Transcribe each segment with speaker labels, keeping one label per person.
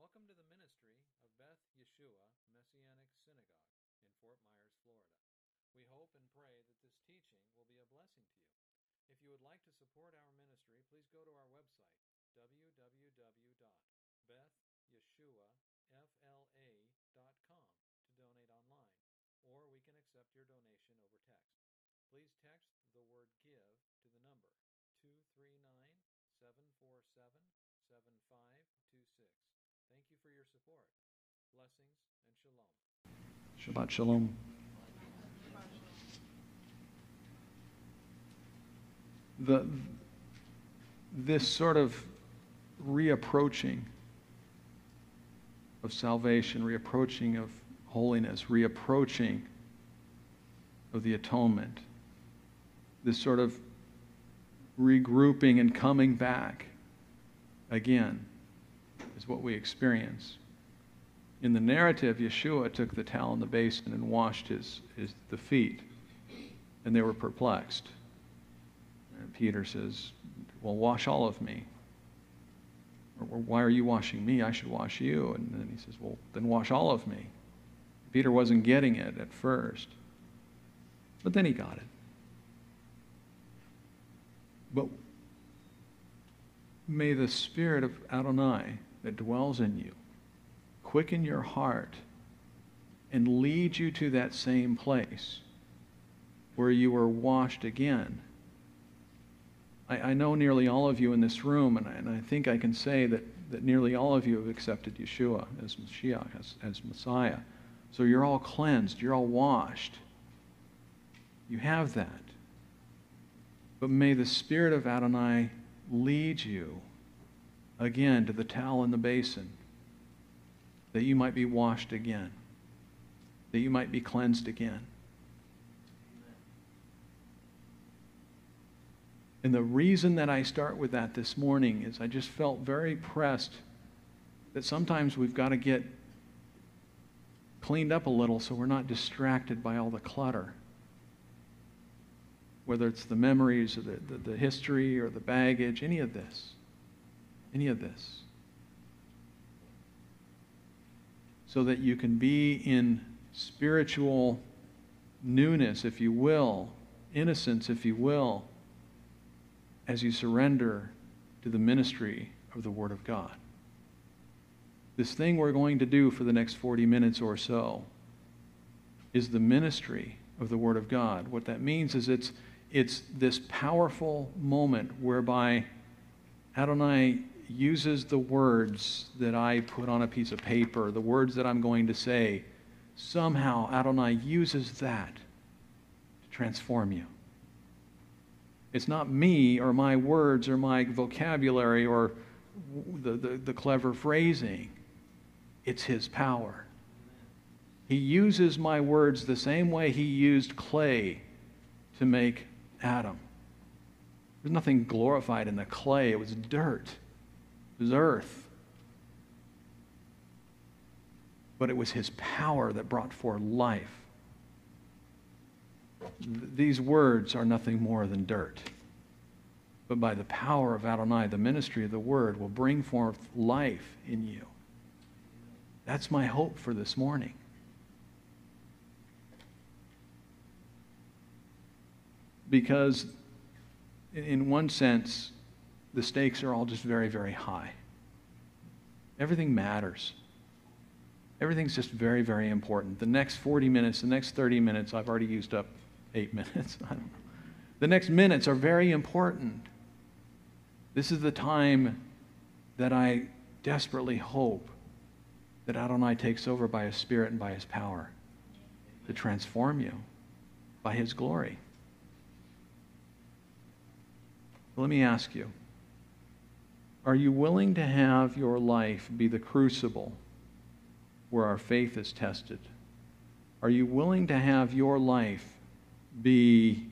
Speaker 1: Welcome to the ministry of Beth Yeshua Messianic Synagogue in Fort Myers, Florida. We hope and pray that this teaching will be a blessing to you. If you would like to support our ministry, please go to our website, www.bethyeshuafla.com, to donate online, or we can accept your donation over text. Please text the word give to the number 239 747 7526. Thank you for your support. Blessings and shalom.
Speaker 2: Shabbat Shalom. The, this sort of reapproaching of salvation, reapproaching of holiness, reapproaching of the atonement, this sort of regrouping and coming back again is what we experience. In the narrative, Yeshua took the towel in the basin and washed his, his, the feet, and they were perplexed. And Peter says, Well, wash all of me. Or, why are you washing me? I should wash you. And then he says, Well, then wash all of me. Peter wasn't getting it at first, but then he got it. But may the Spirit of Adonai that dwells in you quicken your heart and lead you to that same place where you were washed again. I, I know nearly all of you in this room, and I, and I, think I can say that, that nearly all of you have accepted Yeshua as Mashiach, as, as Messiah. So you're all cleansed, you're all washed. You have that. But may the Spirit of Adonai lead you again to the towel in the basin, that you might be washed again, that you might be cleansed again. And the reason that I start with that this morning is I just felt very pressed that sometimes we've got to get cleaned up a little so we're not distracted by all the clutter. Whether it's the memories or the, the, the history or the baggage, any of this any of this. So that you can be in spiritual newness, if you will, innocence, if you will, as you surrender to the ministry of the Word of God. This thing we're going to do for the next 40 minutes or so is the ministry of the Word of God. What that means is it's, it's this powerful moment whereby Adonai uses the words that I put on a piece of paper, the words that I'm going to say, somehow Adonai uses that to transform you. It's not me or my words or my vocabulary or the, the, the clever phrasing. It's His power. He uses my words the same way He used clay to make Adam. There's nothing glorified in the clay, it was dirt was earth. But it was his power that brought forth life. These words are nothing more than dirt. But by the power of Adonai, the ministry of the word will bring forth life in you. That's my hope for this morning. Because, in one sense, the stakes are all just very, very high. Everything matters. Everything's just very, very important. The next 40 minutes, the next 30 minutes, I've already used up eight minutes. I don't know. The next minutes are very important. This is the time that I desperately hope that Adonai takes over by his spirit and by his power to transform you by his glory. Let me ask you are you willing to have your life be the crucible where our faith is tested? Are you willing to have your life be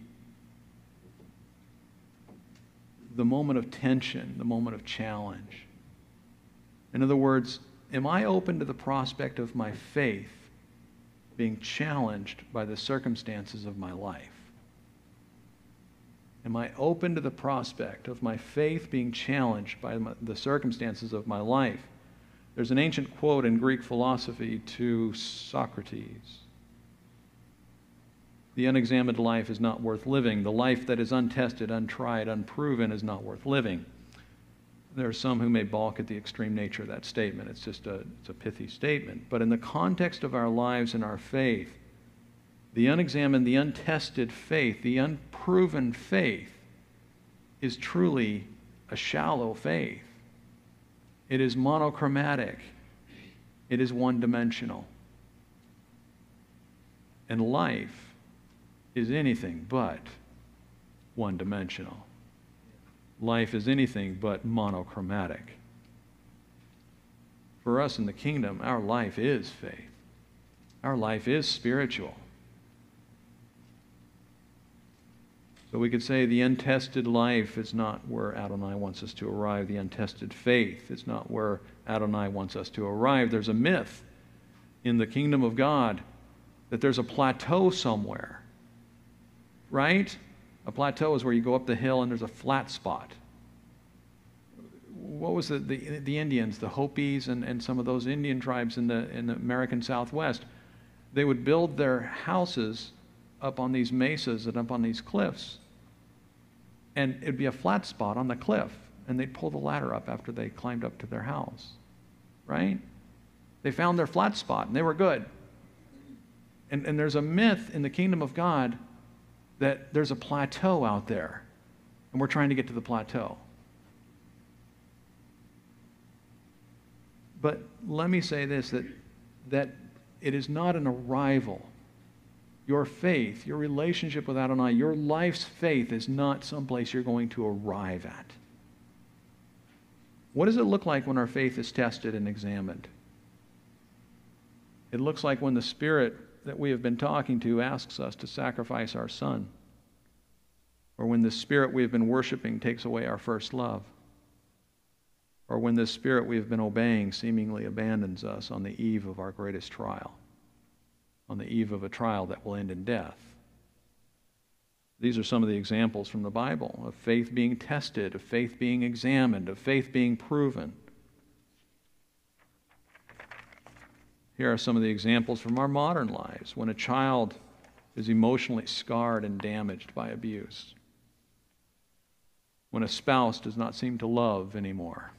Speaker 2: the moment of tension, the moment of challenge? In other words, am I open to the prospect of my faith being challenged by the circumstances of my life? Am I open to the prospect of my faith being challenged by the circumstances of my life? There's an ancient quote in Greek philosophy to Socrates The unexamined life is not worth living. The life that is untested, untried, unproven is not worth living. There are some who may balk at the extreme nature of that statement. It's just a, it's a pithy statement. But in the context of our lives and our faith, the unexamined, the untested faith, the unproven faith is truly a shallow faith. It is monochromatic. It is one dimensional. And life is anything but one dimensional. Life is anything but monochromatic. For us in the kingdom, our life is faith, our life is spiritual. So we could say the untested life is not where Adonai wants us to arrive. The untested faith is not where Adonai wants us to arrive. There's a myth in the kingdom of God that there's a plateau somewhere, right? A plateau is where you go up the hill and there's a flat spot. What was the, the, the Indians, the Hopis, and, and some of those Indian tribes in the, in the American Southwest? They would build their houses up on these mesas and up on these cliffs. And it'd be a flat spot on the cliff, and they'd pull the ladder up after they climbed up to their house. Right? They found their flat spot, and they were good. And, and there's a myth in the kingdom of God that there's a plateau out there, and we're trying to get to the plateau. But let me say this that, that it is not an arrival your faith, your relationship with Adonai, your life's faith is not someplace you're going to arrive at. What does it look like when our faith is tested and examined? It looks like when the Spirit that we have been talking to asks us to sacrifice our son, or when the Spirit we have been worshiping takes away our first love, or when the Spirit we have been obeying seemingly abandons us on the eve of our greatest trial on the eve of a trial that will end in death. These are some of the examples from the Bible of faith being tested, of faith being examined, of faith being proven. Here are some of the examples from our modern lives when a child is emotionally scarred and damaged by abuse, when a spouse does not seem to love anymore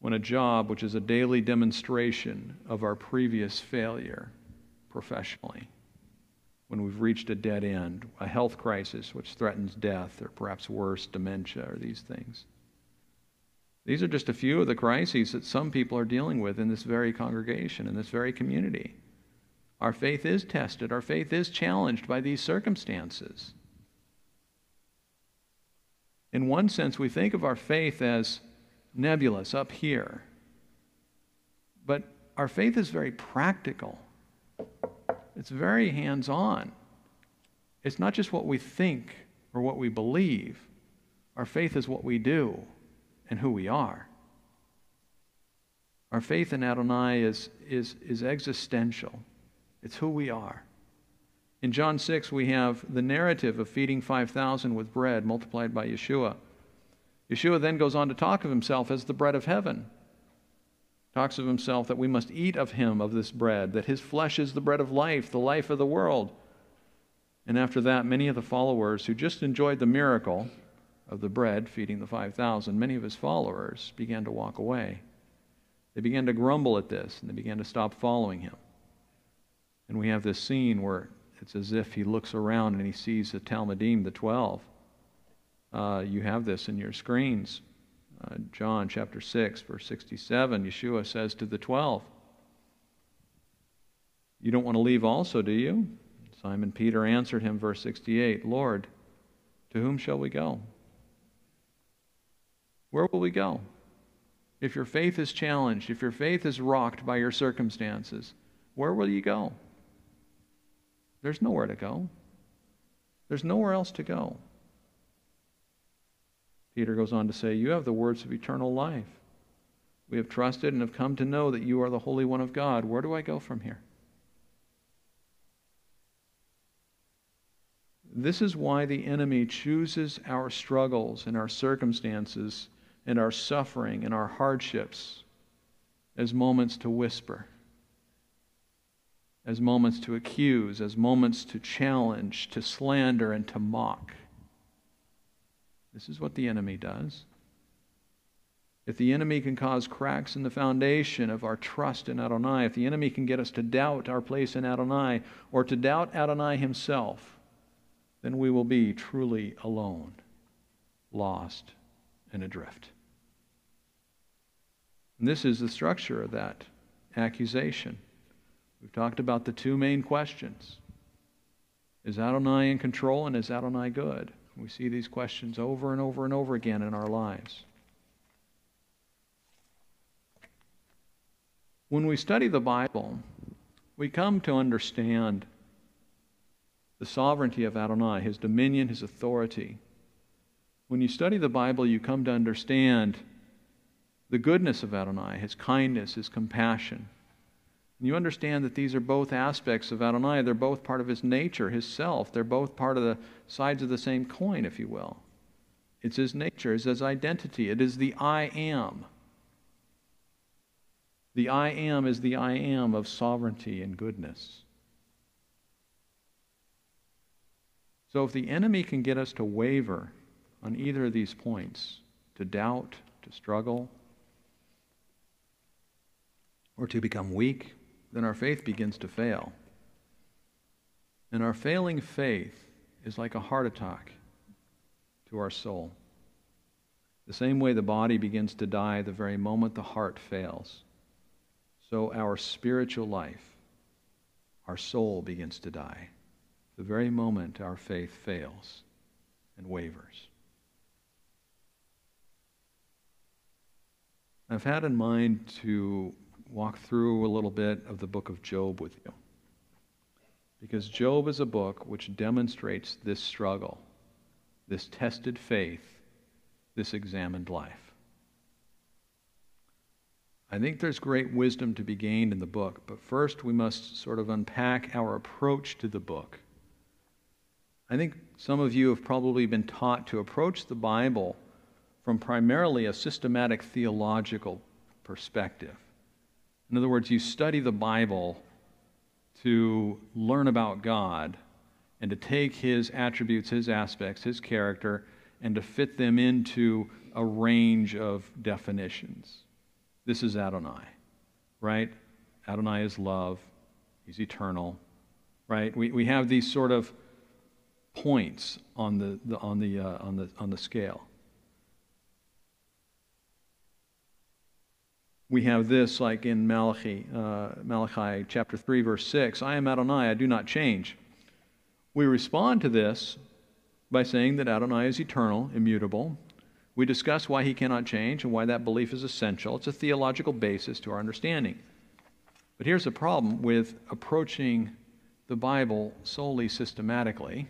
Speaker 2: when a job, which is a daily demonstration of our previous failure professionally, when we've reached a dead end, a health crisis which threatens death, or perhaps worse, dementia, or these things. These are just a few of the crises that some people are dealing with in this very congregation, in this very community. Our faith is tested, our faith is challenged by these circumstances. In one sense, we think of our faith as nebulous up here. But our faith is very practical, it's very hands on. It's not just what we think or what we believe, our faith is what we do and who we are. Our faith in Adonai is, is, is existential. It's who we are. In John 6, we have the narrative of feeding 5,000 with bread multiplied by Yeshua. Yeshua then goes on to talk of himself as the bread of heaven. Talks of himself that we must eat of him, of this bread, that his flesh is the bread of life, the life of the world. And after that, many of the followers who just enjoyed the miracle of the bread feeding the 5,000, many of his followers began to walk away. They began to grumble at this and they began to stop following him. And we have this scene where it's as if he looks around and he sees the Talmidim, the 12, uh, you have this in your screens. Uh, John chapter 6, verse 67, Yeshua says to the twelve, You don't want to leave also, do you? Simon Peter answered him, verse 68, Lord, to whom shall we go? Where will we go? If your faith is challenged, if your faith is rocked by your circumstances, where will you go? There's nowhere to go. There's nowhere else to go. Peter goes on to say, You have the words of eternal life. We have trusted and have come to know that you are the Holy One of God. Where do I go from here? This is why the enemy chooses our struggles and our circumstances and our suffering and our hardships as moments to whisper, as moments to accuse, as moments to challenge, to slander, and to mock. This is what the enemy does. If the enemy can cause cracks in the foundation of our trust in Adonai, if the enemy can get us to doubt our place in Adonai or to doubt Adonai himself, then we will be truly alone, lost, and adrift. And this is the structure of that accusation. We've talked about the two main questions Is Adonai in control and is Adonai good? We see these questions over and over and over again in our lives. When we study the Bible, we come to understand the sovereignty of Adonai, his dominion, his authority. When you study the Bible, you come to understand the goodness of Adonai, his kindness, his compassion. And you understand that these are both aspects of Adonai. They're both part of his nature, his self. They're both part of the sides of the same coin, if you will. It's his nature, it's his identity. It is the I am. The I am is the I am of sovereignty and goodness. So if the enemy can get us to waver on either of these points, to doubt, to struggle, or to become weak, then our faith begins to fail. And our failing faith is like a heart attack to our soul. The same way the body begins to die the very moment the heart fails, so our spiritual life, our soul begins to die the very moment our faith fails and wavers. I've had in mind to walk through a little bit of the book of Job with you. Because Job is a book which demonstrates this struggle, this tested faith, this examined life. I think there's great wisdom to be gained in the book, but first we must sort of unpack our approach to the book. I think some of you have probably been taught to approach the Bible from primarily a systematic theological perspective. In other words, you study the Bible to learn about God and to take his attributes, his aspects, his character, and to fit them into a range of definitions. This is Adonai, right? Adonai is love, he's eternal, right? We, we have these sort of points on the, the on, the, uh, on, the, on the scale. We have this like in Malachi, uh, Malachi chapter 3, verse 6 I am Adonai, I do not change. We respond to this by saying that Adonai is eternal, immutable. We discuss why he cannot change and why that belief is essential. It's a theological basis to our understanding. But here's the problem with approaching the Bible solely systematically.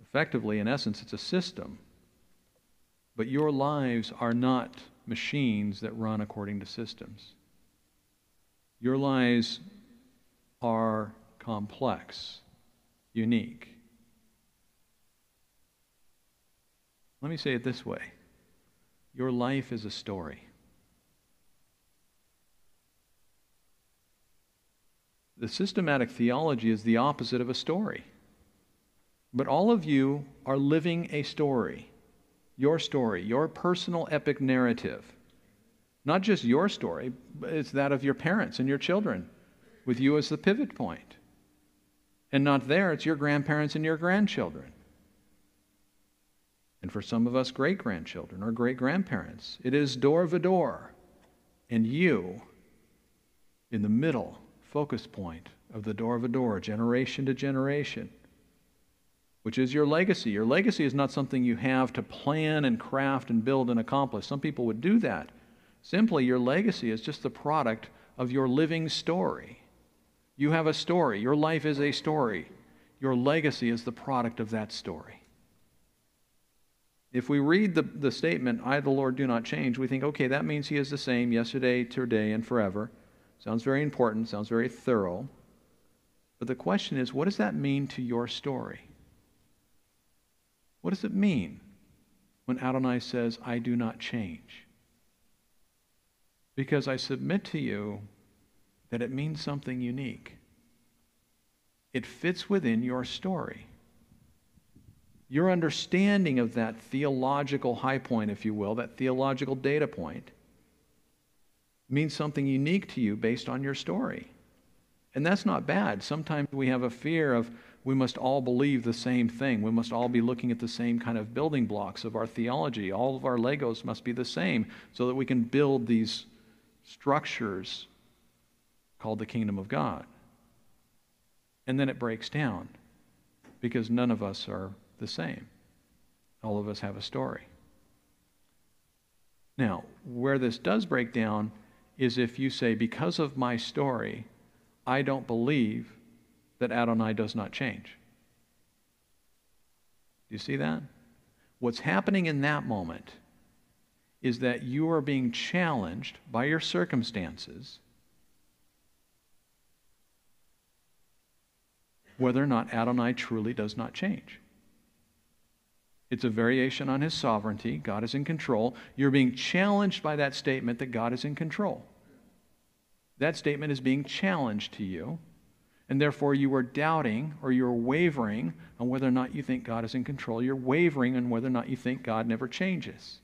Speaker 2: Effectively, in essence, it's a system. But your lives are not machines that run according to systems. Your lives are complex, unique. Let me say it this way your life is a story. The systematic theology is the opposite of a story. But all of you are living a story your story, your personal epic narrative. Not just your story, but it's that of your parents and your children, with you as the pivot point. And not there, it's your grandparents and your grandchildren. And for some of us, great grandchildren or great grandparents, it is dor vador, and you in the middle focus point of the dor vador, generation to generation which is your legacy. Your legacy is not something you have to plan and craft and build and accomplish. Some people would do that. Simply, your legacy is just the product of your living story. You have a story. Your life is a story. Your legacy is the product of that story. If we read the, the statement, I, the Lord, do not change, we think, okay, that means He is the same yesterday, today, and forever. Sounds very important, sounds very thorough. But the question is, what does that mean to your story? What does it mean? when Adonai says, I do not change. Because I submit to you that it means something unique. It fits within your story. Your understanding of that theological high point, if you will, that theological data point, means something unique to you based on your story. And that's not bad. Sometimes we have a fear of we must all believe the same thing. We must all be looking at the same kind of building blocks of our theology. All of our Legos must be the same so that we can build these structures called the kingdom of God. And then it breaks down because none of us are the same. All of us have a story. Now, where this does break down is if you say, because of my story, I don't believe that Adonai does not change. Do you see that? What's happening in that moment is that you are being challenged by your circumstances whether or not Adonai truly does not change. It's a variation on his sovereignty. God is in control. You're being challenged by that statement that God is in control. That statement is being challenged to you, and therefore you are doubting or you're wavering on whether or not you think God is in control. You're wavering on whether or not you think God never changes.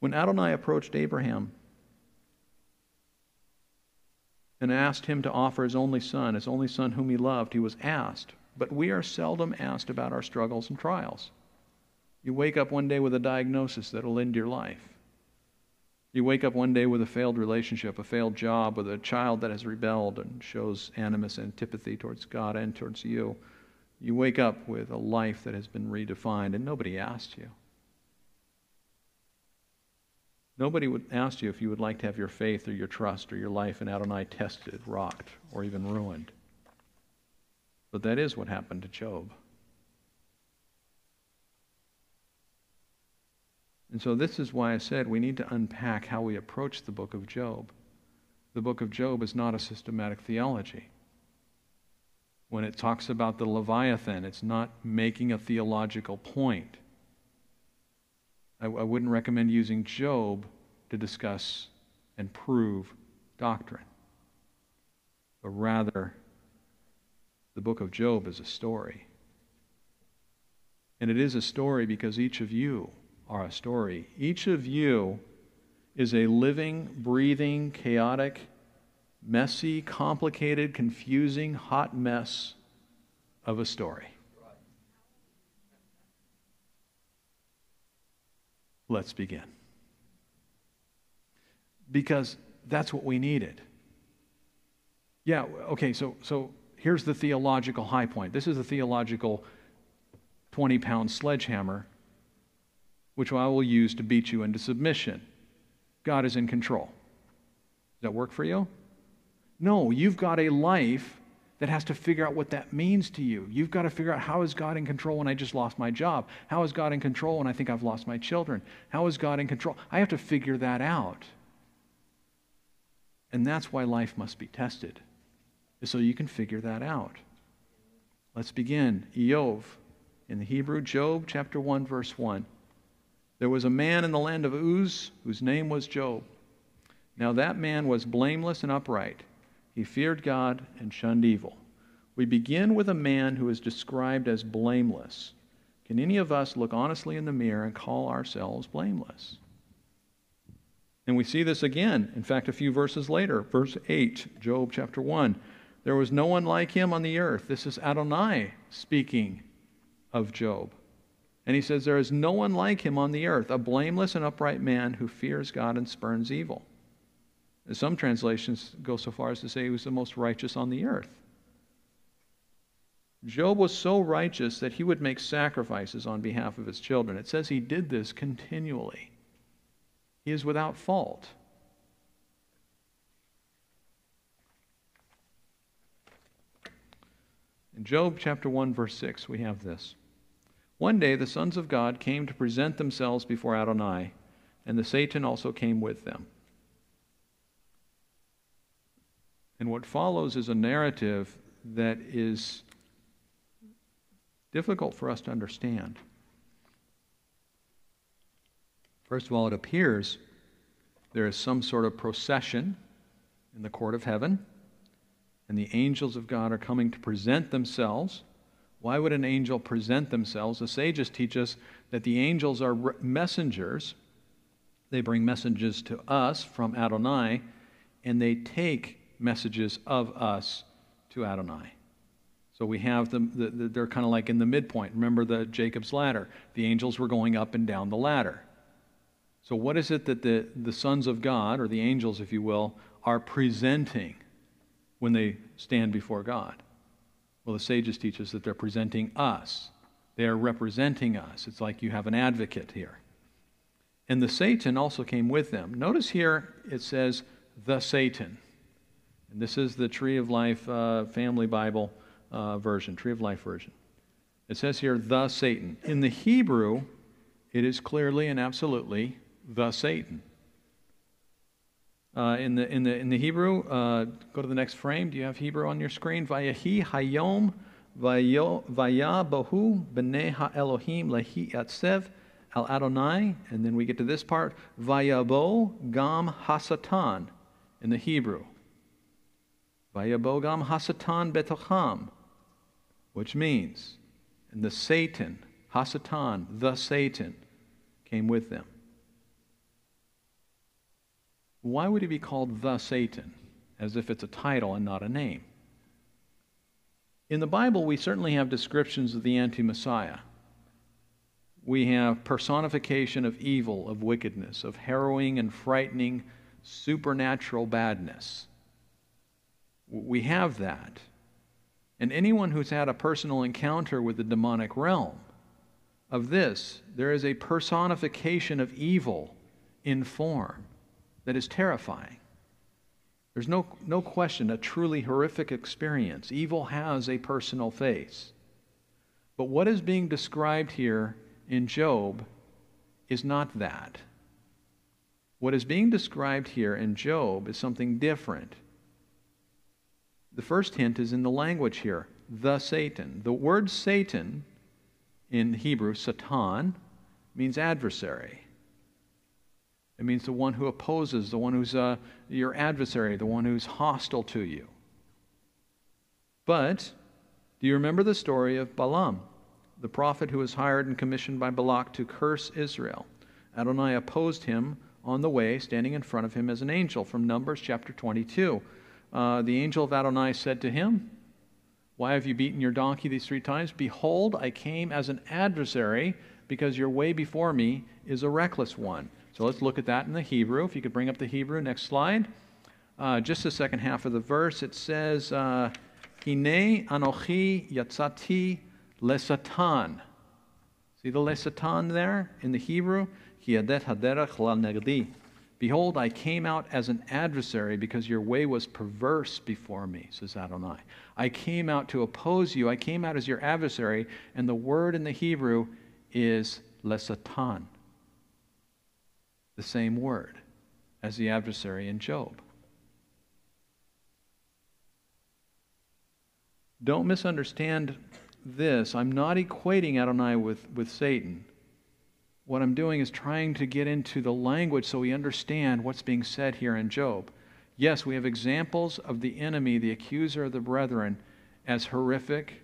Speaker 2: When Adonai approached Abraham and asked him to offer his only son, his only son whom he loved, he was asked. But we are seldom asked about our struggles and trials. You wake up one day with a diagnosis that'll end your life. You wake up one day with a failed relationship, a failed job, with a child that has rebelled and shows animus, antipathy towards God and towards you. You wake up with a life that has been redefined, and nobody asked you. Nobody would ask you if you would like to have your faith or your trust or your life in Adonai tested, rocked, or even ruined. But that is what happened to Job. And so, this is why I said we need to unpack how we approach the book of Job. The book of Job is not a systematic theology. When it talks about the Leviathan, it's not making a theological point. I, I wouldn't recommend using Job to discuss and prove doctrine, but rather, the book of Job is a story. And it is a story because each of you a story. Each of you is a living, breathing, chaotic, messy, complicated, confusing, hot mess of a story. Let's begin. Because that's what we needed. Yeah, okay, so, so here's the theological high point. This is the theological 20 pound sledgehammer, which I will use to beat you into submission. God is in control. Does that work for you? No, you've got a life that has to figure out what that means to you. You've got to figure out how is God in control when I just lost my job? How is God in control when I think I've lost my children? How is God in control? I have to figure that out. And that's why life must be tested, is so you can figure that out. Let's begin. Iyov, in the Hebrew, Job chapter 1, verse 1. There was a man in the land of Uz whose name was Job. Now that man was blameless and upright he feared God and shunned evil. We begin with a man who is described as blameless. Can any of us look honestly in the mirror and call ourselves blameless? And we see this again, in fact, a few verses later, verse 8, Job chapter 1. There was no one like him on the earth. This is Adonai speaking of Job. And he says, There is no one like him on the earth, a blameless and upright man who fears God and spurns evil. Some translations go so far as to say he was the most righteous on the earth. Job was so righteous that he would make sacrifices on behalf of his children. It says he did this continually. He is without fault. In Job chapter 1, verse 6, we have this. One day the sons of God came to present themselves before Adonai, and the Satan also came with them. And what follows is a narrative that is difficult for us to understand. First of all, it appears there is some sort of procession in the court of heaven, and the angels of God are coming to present themselves. Why would an angel present themselves? The sages teach us that the angels are messengers. They bring messages to us from Adonai, and they take messages of us to Adonai. So we have them, the, the, they're kind of like in the midpoint. Remember the Jacob's ladder. The angels were going up and down the ladder. So, what is it that the, the sons of God, or the angels, if you will, are presenting when they stand before God? Well, the sages teach us that they're presenting us. They are representing us. It's like you have an advocate here. And the Satan also came with them. Notice here it says, the Satan. And this is the Tree of Life uh, Family Bible uh, version, Tree of Life version. It says here, the Satan. In the Hebrew, it is clearly and absolutely the Satan. Uh, in, the, in, the, in the Hebrew, uh, go to the next frame. Do you have Hebrew on your screen? Vayahi hayom vayabohu b'nei ha'elohim lehi atsev al Adonai. And then we get to this part. Vayabo gam hasatan in the Hebrew. Vayabo gam hasatan betocham, which means, and the Satan, hasatan, the Satan, came with them. Why would he be called the Satan, as if it's a title and not a name? In the Bible, we certainly have descriptions of the anti Messiah. We have personification of evil, of wickedness, of harrowing and frightening supernatural badness. We have that. And anyone who's had a personal encounter with the demonic realm, of this, there is a personification of evil in form that is terrifying. There's no, no question a truly horrific experience. Evil has a personal face. But what is being described here in Job is not that. What is being described here in Job is something different. The first hint is in the language here the Satan. The word Satan in Hebrew, Satan, means adversary. It means the one who opposes, the one who's uh, your adversary, the one who's hostile to you. But do you remember the story of Balaam, the prophet who was hired and commissioned by Balak to curse Israel? Adonai opposed him on the way, standing in front of him as an angel from Numbers chapter 22. Uh, the angel of Adonai said to him, Why have you beaten your donkey these three times? Behold, I came as an adversary because your way before me is a reckless one. So let's look at that in the Hebrew. If you could bring up the Hebrew, next slide. Uh, just the second half of the verse, it says, uh, Hine anochi yatzati lesatan. See the lesatan there in the Hebrew? Behold, I came out as an adversary because your way was perverse before me, says Adonai. I came out to oppose you. I came out as your adversary, and the word in the Hebrew is lesatan the same word as the adversary in Job. Don't misunderstand this. I'm not equating Adonai with, with Satan. What I'm doing is trying to get into the language so we understand what's being said here in Job. Yes, we have examples of the enemy, the accuser of the brethren, as horrific,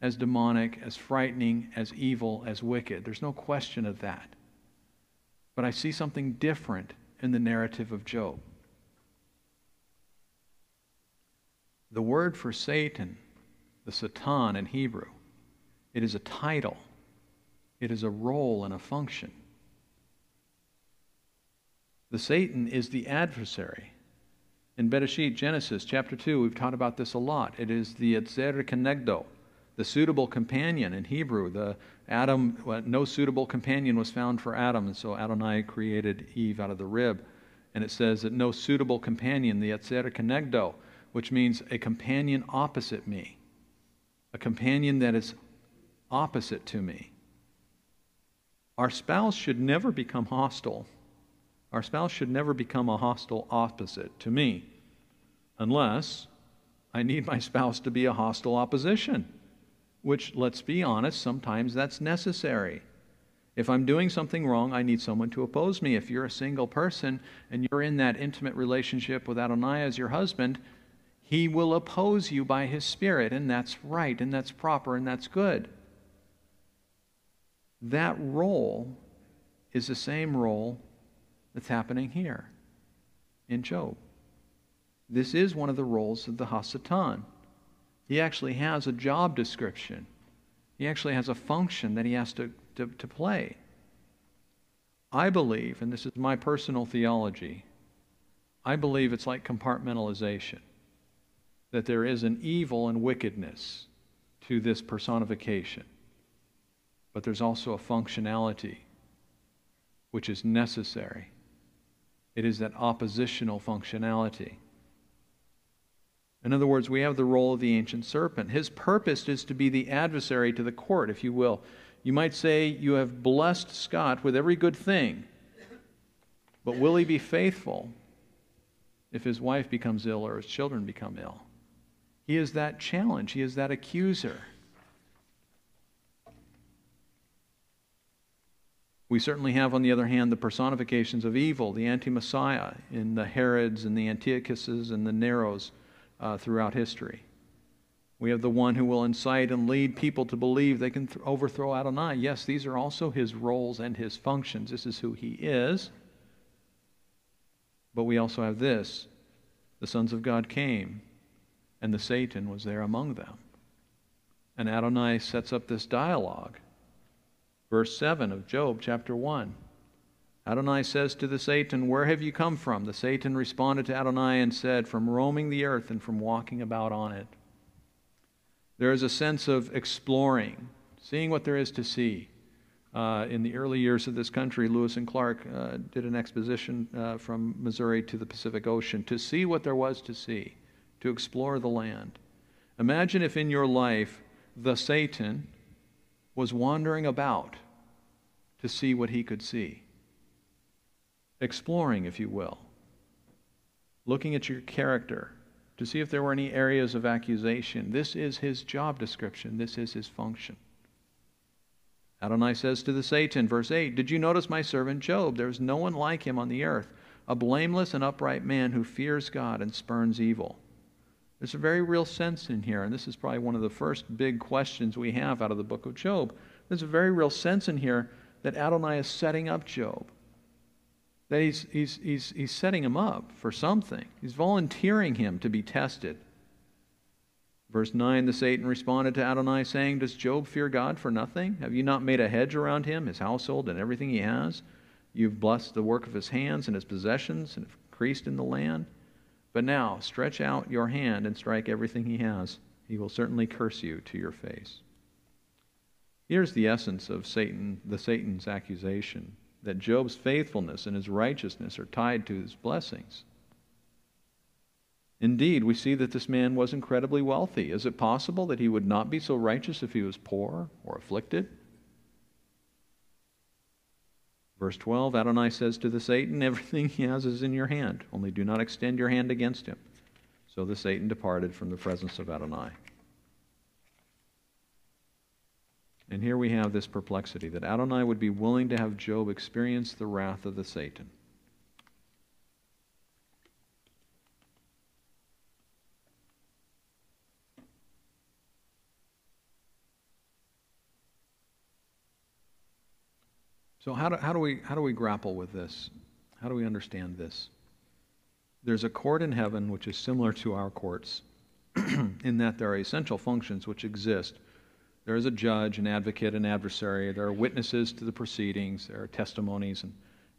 Speaker 2: as demonic, as frightening, as evil, as wicked. There's no question of that. But I see something different in the narrative of Job. The word for Satan, the Satan in Hebrew, it is a title, it is a role and a function. The Satan is the adversary. In Bereshit, Genesis chapter 2, we've taught about this a lot. It is the Ezer Kenegdo, the suitable companion in Hebrew. The Adam, well, no suitable companion was found for Adam, and so Adonai created Eve out of the rib. And it says that no suitable companion, the Ezer Kenegdo, which means a companion opposite me, a companion that is opposite to me. Our spouse should never become hostile. Our spouse should never become a hostile opposite to me, unless I need my spouse to be a hostile opposition. Which, let's be honest, sometimes that's necessary. If I'm doing something wrong, I need someone to oppose me. If you're a single person and you're in that intimate relationship with Adonai as your husband, he will oppose you by his Spirit, and that's right, and that's proper, and that's good. That role is the same role that's happening here in Job. This is one of the roles of the Hasatan. He actually has a job description. He actually has a function that he has to, to, to play. I believe, and this is my personal theology, I believe it's like compartmentalization, that there is an evil and wickedness to this personification, but there's also a functionality which is necessary. It is that oppositional functionality. In other words, we have the role of the ancient serpent. His purpose is to be the adversary to the court, if you will. You might say, You have blessed Scott with every good thing, but will he be faithful if his wife becomes ill or his children become ill? He is that challenge, he is that accuser. We certainly have, on the other hand, the personifications of evil, the anti Messiah in the Herods and the Antiochuses and the Neros uh, throughout history. We have the one who will incite and lead people to believe they can th- overthrow Adonai. Yes, these are also his roles and his functions. This is who he is. But we also have this the sons of God came, and the Satan was there among them. And Adonai sets up this dialogue. Verse 7 of Job chapter 1. Adonai says to the Satan, Where have you come from? The Satan responded to Adonai and said, From roaming the earth and from walking about on it. There is a sense of exploring, seeing what there is to see. Uh, in the early years of this country, Lewis and Clark uh, did an exposition uh, from Missouri to the Pacific Ocean to see what there was to see, to explore the land. Imagine if in your life the Satan was wandering about to see what he could see exploring, if you will, looking at your character to see if there were any areas of accusation. This is his job description, this is his function. Adonai says to the Satan, verse 8, Did you notice my servant Job? There is no one like him on the earth, a blameless and upright man who fears God and spurns evil. There's a very real sense in here, and this is probably one of the first big questions we have out of the book of Job. There's a very real sense in here that Adonai is setting up Job that he's, he's, he's, he's setting him up for something. He's volunteering him to be tested. Verse 9 The Satan responded to Adonai, saying, Does Job fear God for nothing? Have you not made a hedge around him, his household, and everything he has? You've blessed the work of his hands and his possessions, and increased in the land. But now stretch out your hand and strike everything he has. He will certainly curse you to your face. Here's the essence of Satan, the Satan's accusation that Job's faithfulness and his righteousness are tied to his blessings. Indeed, we see that this man was incredibly wealthy. Is it possible that he would not be so righteous if he was poor or afflicted? Verse 12 Adonai says to the Satan, Everything he has is in your hand, only do not extend your hand against him. So the Satan departed from the presence of Adonai. And here we have this perplexity that Adonai would be willing to have Job experience the wrath of the Satan. So how do, how do we how do we grapple with this? How do we understand this? There's a court in heaven which is similar to our courts in that there are essential functions which exist there is a judge, an advocate, an adversary. There are witnesses to the proceedings. There are testimonies and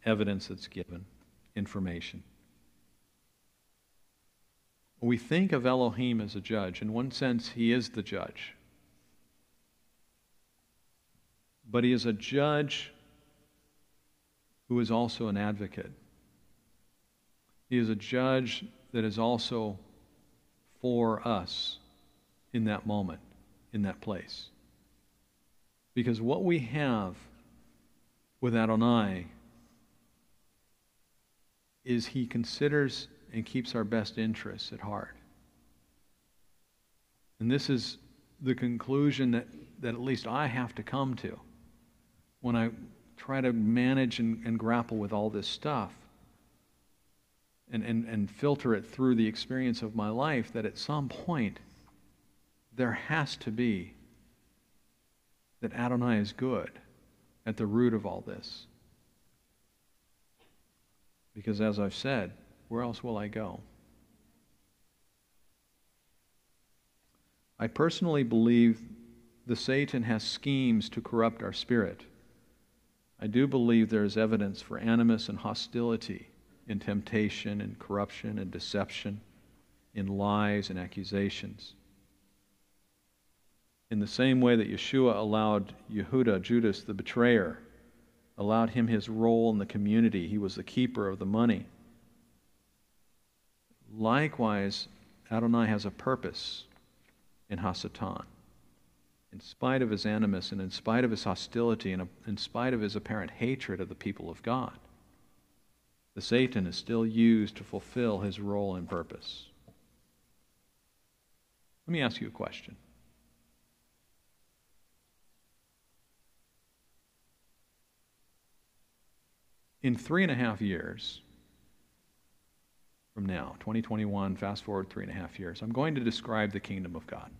Speaker 2: evidence that's given, information. We think of Elohim as a judge. In one sense, he is the judge. But he is a judge who is also an advocate. He is a judge that is also for us in that moment, in that place. Because what we have with Adonai is he considers and keeps our best interests at heart. And this is the conclusion that, that at least I have to come to when I try to manage and, and grapple with all this stuff and, and, and filter it through the experience of my life that at some point there has to be that Adonai is good at the root of all this. Because as I've said, where else will I go? I personally believe the Satan has schemes to corrupt our spirit. I do believe there is evidence for animus and hostility in temptation and corruption and deception, in lies and accusations. In the same way that Yeshua allowed Yehuda, Judas the betrayer, allowed him his role in the community, he was the keeper of the money. Likewise, Adonai has a purpose in Hasatan. In spite of his animus and in spite of his hostility and in spite of his apparent hatred of the people of God, the Satan is still used to fulfill his role and purpose. Let me ask you a question. In three and a half years from now, 2021, fast forward three and a half years, I'm going to describe the kingdom of God.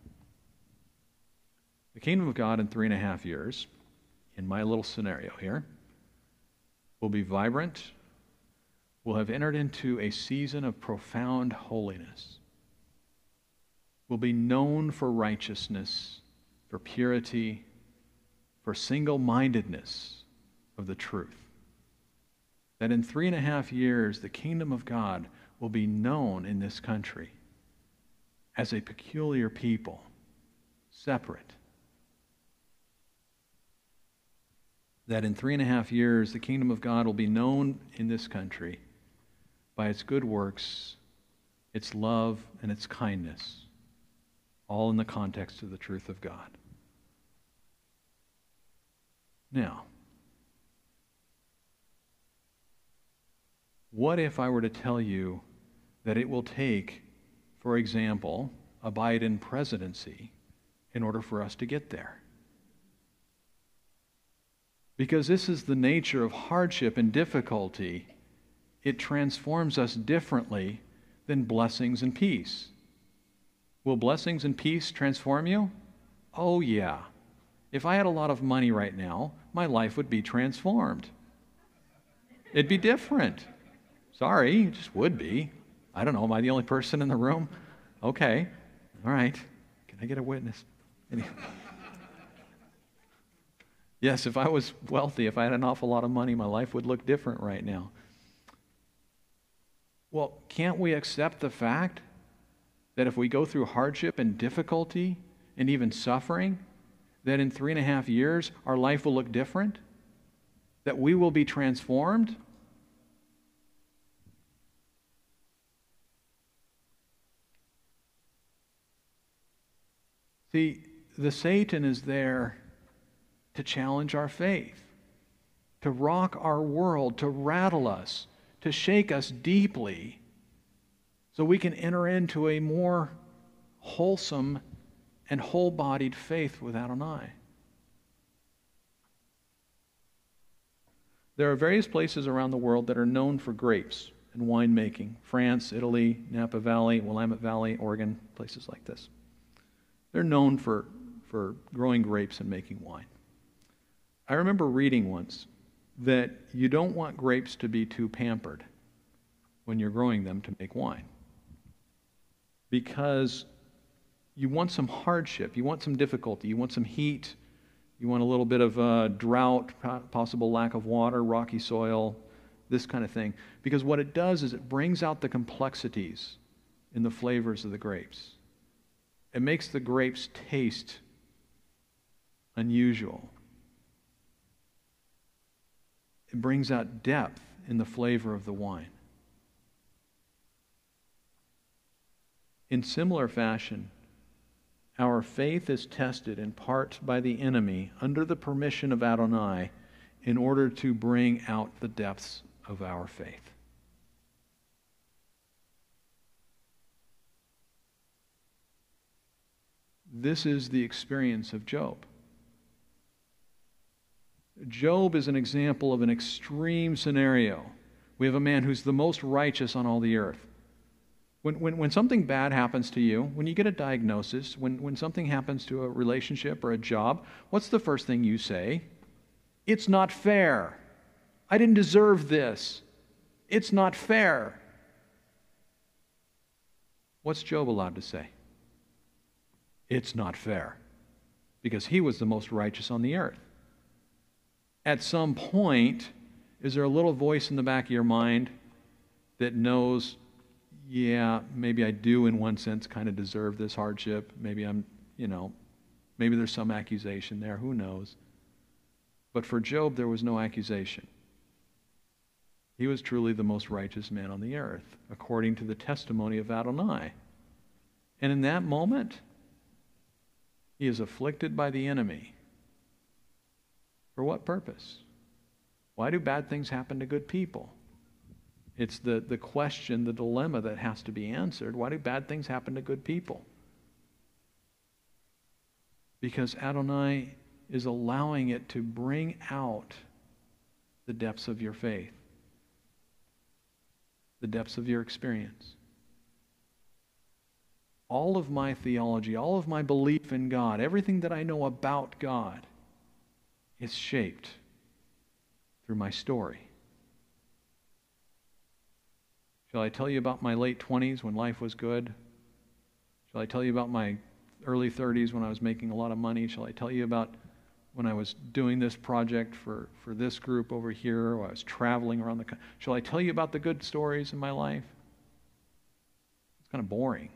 Speaker 2: The kingdom of God in three and a half years, in my little scenario here, will be vibrant, will have entered into a season of profound holiness, will be known for righteousness, for purity, for single mindedness of the truth. That in three and a half years, the kingdom of God will be known in this country as a peculiar people, separate that in three and a half years, the kingdom of God will be known in this country by its good works, its love, and its kindness, all in the context of the truth of God. Now, what if I were to tell you that it will take, for example, a Biden presidency in order for us to get there? Because this is the nature of hardship and difficulty. It transforms us differently than blessings and peace. Will blessings and peace transform you? Oh, yeah. If I had a lot of money right now, my life would be transformed. It'd be different. Sorry, it just would be. I don't know. Am I the only person in the room? Okay. All right. Can I get a witness? Yes, if I was wealthy, if I had an awful lot of money, my life would look different right now. Well, can't we accept the fact that if we go through hardship and difficulty and even suffering, that in three and a half years our life will look different? That we will be transformed? See, the Satan is there to challenge our faith, to rock our world, to rattle us, to shake us deeply, so we can enter into a more wholesome and whole bodied faith without an eye. There are various places around the world that are known for grapes and winemaking France, Italy, Napa Valley, Willamette Valley, Oregon, places like this. They're known for, for growing grapes and making wine. I remember reading once that you don't want grapes to be too pampered when you're growing them to make wine. Because you want some hardship, you want some difficulty, you want some heat, you want a little bit of uh, drought, possible lack of water, rocky soil, this kind of thing. Because what it does is it brings out the complexities in the flavors of the grapes. It makes the grapes taste unusual. It brings out depth in the flavor of the wine. In similar fashion, our faith is tested in part by the enemy under the permission of Adonai in order to bring out the depths of our faith. This is the experience of Job. Job is an example of an extreme scenario. We have a man who's the most righteous on all the earth. When, when, when something bad happens to you, when you get a diagnosis, when, when something happens to a relationship or a job, what's the first thing you say? It's not fair. I didn't deserve this. It's not fair. What's Job allowed to say? It's not fair. Because he was the most righteous on the earth. At some point, is there a little voice in the back of your mind that knows yeah, maybe I do, in one sense, kind of deserve this hardship. Maybe I'm, you know, maybe there's some accusation there. Who knows? But for Job, there was no accusation. He was truly the most righteous man on the earth, according to the testimony of Adonai. And in that moment, he is afflicted by the enemy. For what purpose? Why do bad things happen to good people? It's the, the question, the dilemma that has to be answered. Why do bad things happen to good people? Because Adonai is allowing it to bring out the depths of your faith, the depths of your experience. All of my theology, all of my belief in God, everything that I know about God is shaped through my story. Shall I tell you about my late 20s when life was good? Shall I tell you about my early 30s when I was making a lot of money? Shall I tell you about when I was doing this project for, for this group over here, or I was traveling around the country? Shall I tell you about the good stories in my life? It's kind of boring.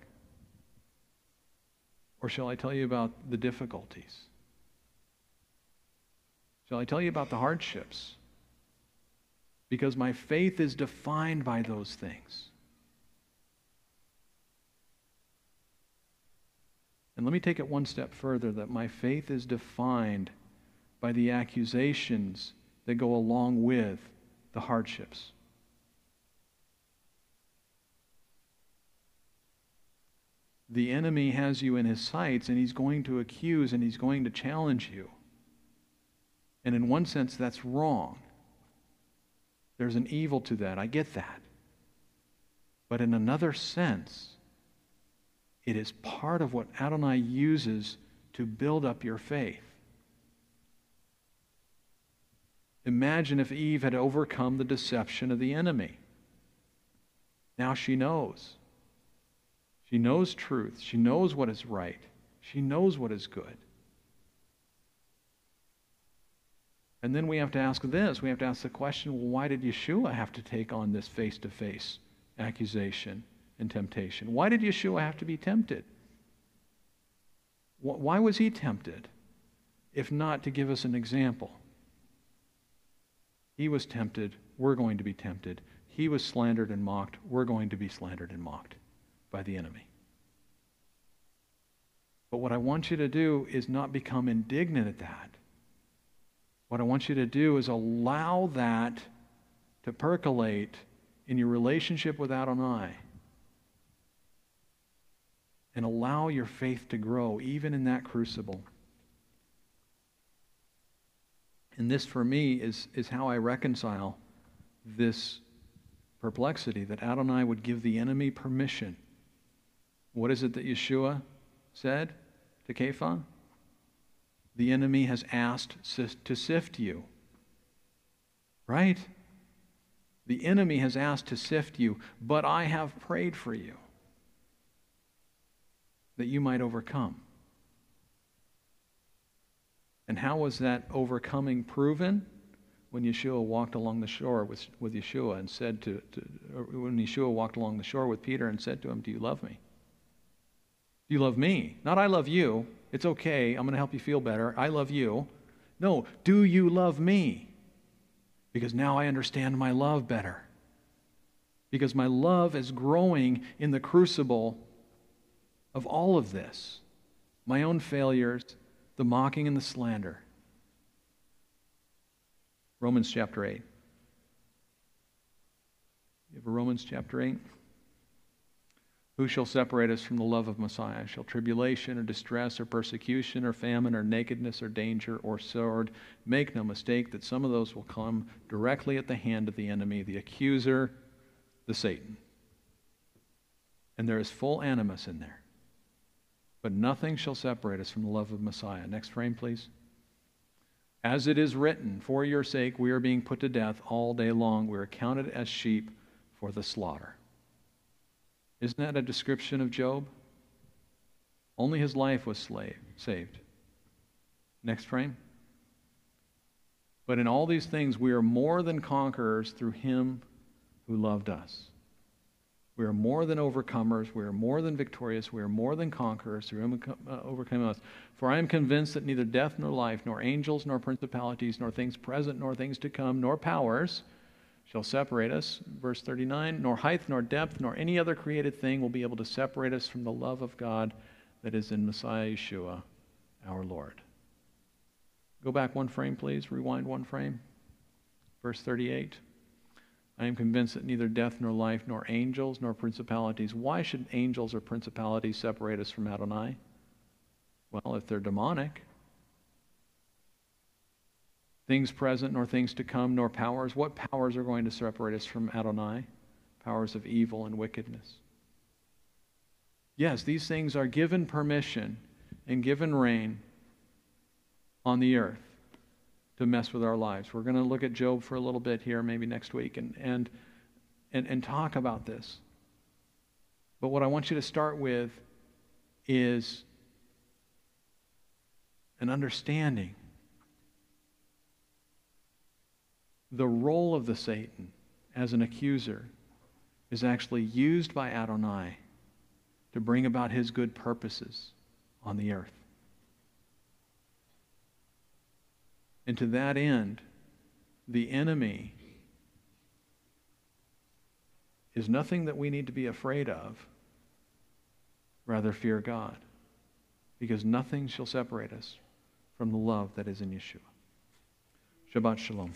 Speaker 2: Or shall I tell you about the difficulties? Shall I tell you about the hardships? because my faith is defined by those things. And let me take it one step further that my faith is defined by the accusations that go along with the hardships. The enemy has you in his sights, and he's going to accuse and he's going to challenge you. And in one sense, that's wrong. There's an evil to that. I get that. But in another sense, it is part of what Adonai uses to build up your faith. Imagine if Eve had overcome the deception of the enemy. Now she knows. She knows truth. She knows what is right. She knows what is good. And then we have to ask this we have to ask the question well, why did Yeshua have to take on this face to face accusation and temptation? Why did Yeshua have to be tempted? Why was he tempted, if not to give us an example? He was tempted, we're going to be tempted. He was slandered and mocked, we're going to be slandered and mocked by the enemy. But what I want you to do is not become indignant at that what I want you to do is allow that to percolate in your relationship with Adonai. And allow your faith to grow, even in that crucible. And this, for me, is, is how I reconcile this perplexity that Adonai would give the enemy permission. What is it that Yeshua said to Kepha? the enemy has asked to sift you. Right? The enemy has asked to sift you, but I have prayed for you that you might overcome. And how was that overcoming proven? When Yeshua walked along the shore with, with Yeshua and said to, to when Yeshua walked along the shore with Peter and said to him, Do you love me? You love me? Not I love you. It's okay. I'm going to help you feel better. I love you. No, do you love me? Because now I understand my love better. Because my love is growing in the crucible of all of this my own failures, the mocking and the slander. Romans chapter 8. You have a Romans chapter 8? Who shall separate us from the love of Messiah? Shall tribulation or distress or persecution or famine or nakedness or danger or sword? Make no mistake that some of those will come directly at the hand of the enemy, the accuser, the Satan. And there is full animus in there. But nothing shall separate us from the love of Messiah. Next frame, please. As it is written, For your sake we are being put to death all day long. We are counted as sheep for the slaughter. Isn't that a description of Job? Only his life was slave, saved. Next frame. But in all these things, we are more than conquerors through him who loved us. We are more than overcomers. We are more than victorious. We are more than conquerors through uh, overcame us. For I am convinced that neither death nor life, nor angels, nor principalities, nor things present, nor things to come, nor powers, shall separate us. Verse 39 Nor height, nor depth, nor any other created thing will be able to separate us from the love of God that is in Messiah Yeshua, our Lord. Go back one frame, please. Rewind one frame. Verse 38. I am convinced that neither death nor life, nor angels, nor principalities. Why should angels or principalities separate us from Adonai? Well, if they're demonic, things present nor things to come, nor powers. What powers are going to separate us from Adonai? Powers of evil and wickedness. Yes, these things are given permission and given reign on the earth to mess with our lives. We're going to look at Job for a little bit here, maybe next week, and, and, and, and talk about this. But what I want you to start with is an understanding the role of the Satan as an accuser is actually used by Adonai to bring about his good purposes on the earth. And to that end, the enemy is nothing that we need to be afraid of. Rather, fear God, because nothing shall separate us from the love that is in Yeshua. Shabbat Shalom.